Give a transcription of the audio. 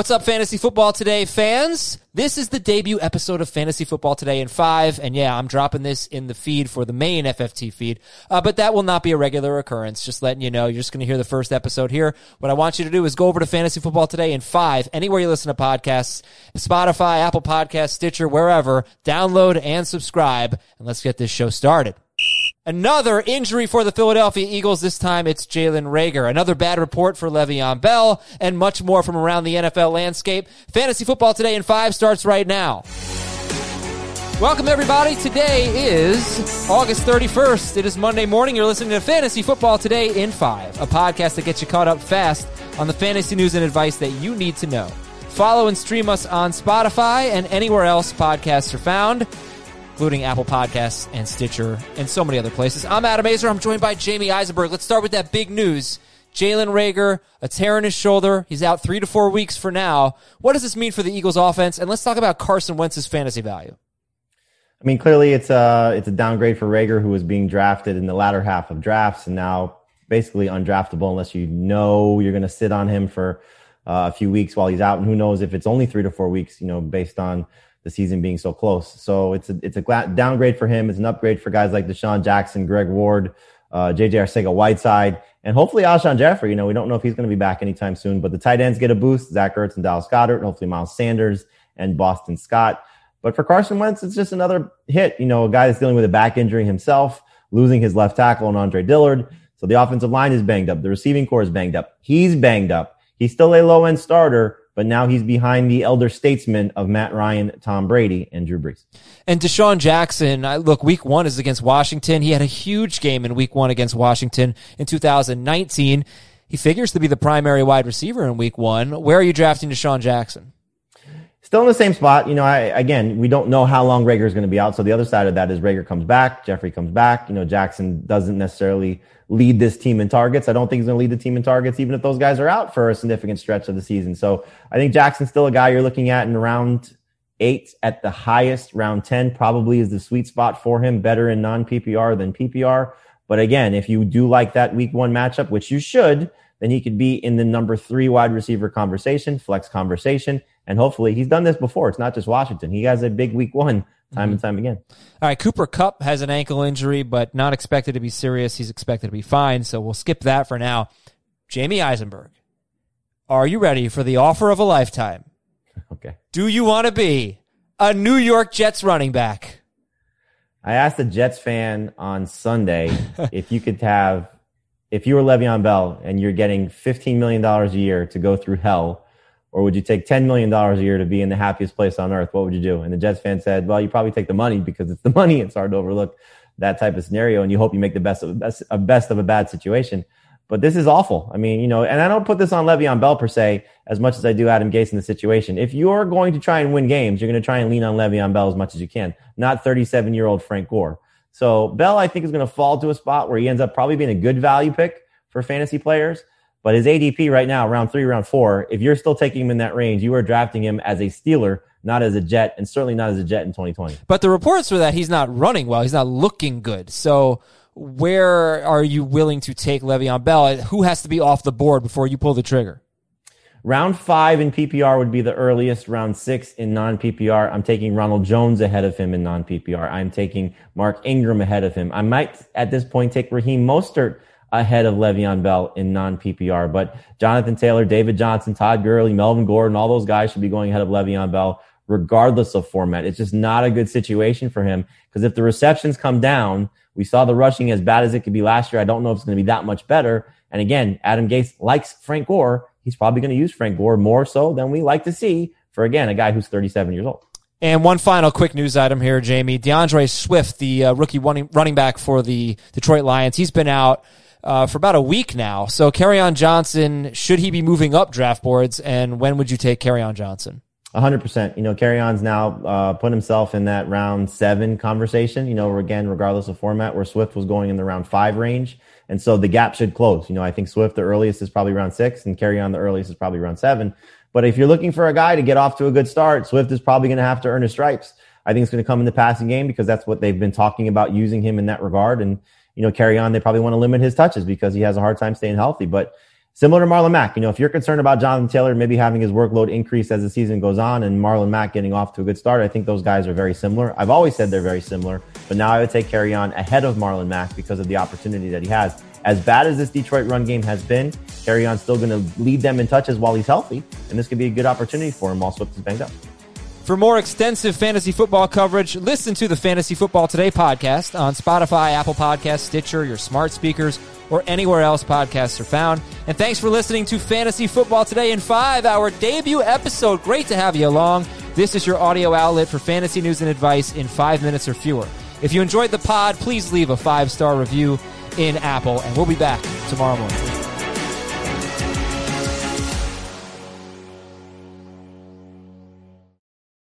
What's up, Fantasy Football Today fans? This is the debut episode of Fantasy Football Today in 5, and yeah, I'm dropping this in the feed for the main FFT feed, uh, but that will not be a regular occurrence. Just letting you know, you're just going to hear the first episode here. What I want you to do is go over to Fantasy Football Today in 5, anywhere you listen to podcasts, Spotify, Apple Podcasts, Stitcher, wherever, download and subscribe, and let's get this show started. Another injury for the Philadelphia Eagles. This time it's Jalen Reagor. Another bad report for Le'Veon Bell and much more from around the NFL landscape. Fantasy football today in five starts right now. Welcome everybody. Today is August 31st. It is Monday morning. You're listening to Fantasy Football Today in 5, a podcast that gets you caught up fast on the fantasy news and advice that you need to know. Follow and stream us on Spotify and anywhere else podcasts are found including Apple Podcasts and Stitcher and so many other places. I'm Adam Aizer. I'm joined by Jamie Eisenberg. Let's start with that big news. Jalen Reagor, a tear in his shoulder. He's out three to four weeks for now. What does this mean for the Eagles offense? And let's talk about Carson Wentz's fantasy value. I mean, clearly it's a, it's a downgrade for Reagor, who was being drafted in the latter half of drafts and now basically undraftable unless you know you're going to sit on him for uh, a few weeks while he's out. And who knows if it's only three to four weeks, you know, based on the season being so close. So it's a it's a downgrade for him. It's an upgrade for guys like DeSean Jackson, Greg Ward, uh, JJ Arcega-Whiteside, and hopefully Alshon Jeffery. You know, we don't know if he's going to be back anytime soon, but the tight ends get a boost. Zach Ertz and Dallas Goedert, and hopefully Miles Sanders and Boston Scott. But for Carson Wentz, it's just another hit. You know, a guy that's dealing with a back injury himself, losing his left tackle and Andre Dillard. So the offensive line is banged up. The receiving corps is banged up. He's banged up. He's still a low end starter, but now he's behind the elder statesmen of Matt Ryan, Tom Brady, and Drew Brees. And DeSean Jackson, I, look, week one is against Washington. He had a huge game in week one against Washington in 2019. He figures to be the primary wide receiver in week one. Where are you drafting DeSean Jackson? Still in the same spot. You know, I, again, we don't know how long Reagor is going to be out. So the other side of that is Reagor comes back, Jeffery comes back. You know, Jackson doesn't necessarily lead this team in targets. I don't think he's going to lead the team in targets, even if those guys are out for a significant stretch of the season. So I think Jackson's still a guy you're looking at in round eight at the highest. Round 10 probably is the sweet spot for him, better in non PPR than PPR. But again, if you do like that week one matchup, which you should, then he could be in the number three wide receiver conversation, flex conversation. And hopefully he's done this before. It's not just Washington. He has a big week one time mm-hmm. and time again. All right, Cooper Kupp has an ankle injury, but not expected to be serious. He's expected to be fine, so we'll skip that for now. Jamie Eisenberg, are you ready for the offer of a lifetime? Okay. Do you want to be a New York Jets running back? I asked a Jets fan on Sunday if you could have, if you were Le'Veon Bell and you're getting $15 million a year to go through hell or would you take $10 million a year to be in the happiest place on earth? What would you do? And the Jets fan said, well, you probably take the money because it's the money. It's hard to overlook that type of scenario. And you hope you make the best of, best, a best of a bad situation. But this is awful. I mean, you know, and I don't put this on Le'Veon Bell per se as much as I do Adam Gase in the situation. If you're going to try and win games, you're going to try and lean on Le'Veon Bell as much as you can, not 37 year old Frank Gore. So Bell, I think, is going to fall to a spot where he ends up probably being a good value pick for fantasy players. But his ADP right now, round three, round four, if you're still taking him in that range, you are drafting him as a Steeler, not as a Jet, and certainly not as a Jet in 2020. But the reports were that he's not running well. He's not looking good. So where are you willing to take Le'Veon Bell? Who has to be off the board before you pull the trigger? Round five in PPR would be the earliest. Round six in non PPR. I'm taking Ronald Jones ahead of him in non PPR. I'm taking Mark Ingram ahead of him. I might at this point take Raheem Mostert ahead of Le'Veon Bell in non PPR. But Jonathan Taylor, David Johnson, Todd Gurley, Melvin Gordon, all those guys should be going ahead of Le'Veon Bell, regardless of format. It's just not a good situation for him because if the receptions come down, we saw the rushing as bad as it could be last year. I don't know if it's going to be that much better. And again, Adam Gase likes Frank Gore. He's probably going to use Frank Gore more so than we like to see for, again, a guy who's 37 years old. And one final quick news item here, Jamie. DeAndre Swift, the uh, rookie running back for the Detroit Lions, he's been out uh, for about a week now. So Kerryon Johnson, should he be moving up draft boards? And when would you take Kerryon Johnson? hundred percent. You know, Kerryon's now uh, put himself in that round seven conversation. You know, again, regardless of format, where Swift was going in the round five range, and so the gap should close. You know, I think Swift the earliest is probably round six, and Kerryon the earliest is probably round seven. But if you're looking for a guy to get off to a good start, Swift is probably going to have to earn his stripes. I think it's going to come in the passing game because that's what they've been talking about using him in that regard. And you know, Kerryon. They probably want to limit his touches because he has a hard time staying healthy. But Similar to Marlon Mack, you know, if you're concerned about Jonathan Taylor maybe having his workload increase as the season goes on and Marlon Mack getting off to a good start, I think those guys are very similar. I've always said they're very similar, but now I would take Kerryon ahead of Marlon Mack because of the opportunity that he has. As bad as this Detroit run game has been, Kerryon's still going to lead them in touches while he's healthy, and this could be a good opportunity for him while Swift is banged up. For more extensive fantasy football coverage, listen to the Fantasy Football Today podcast on Spotify, Apple Podcasts, Stitcher, your smart speakers, or anywhere else podcasts are found. And thanks for listening to Fantasy Football Today in 5, our debut episode. Great to have you along. This is your audio outlet for fantasy news and advice in 5 minutes or fewer. If you enjoyed the pod, please leave a 5-star review in Apple, and we'll be back tomorrow morning.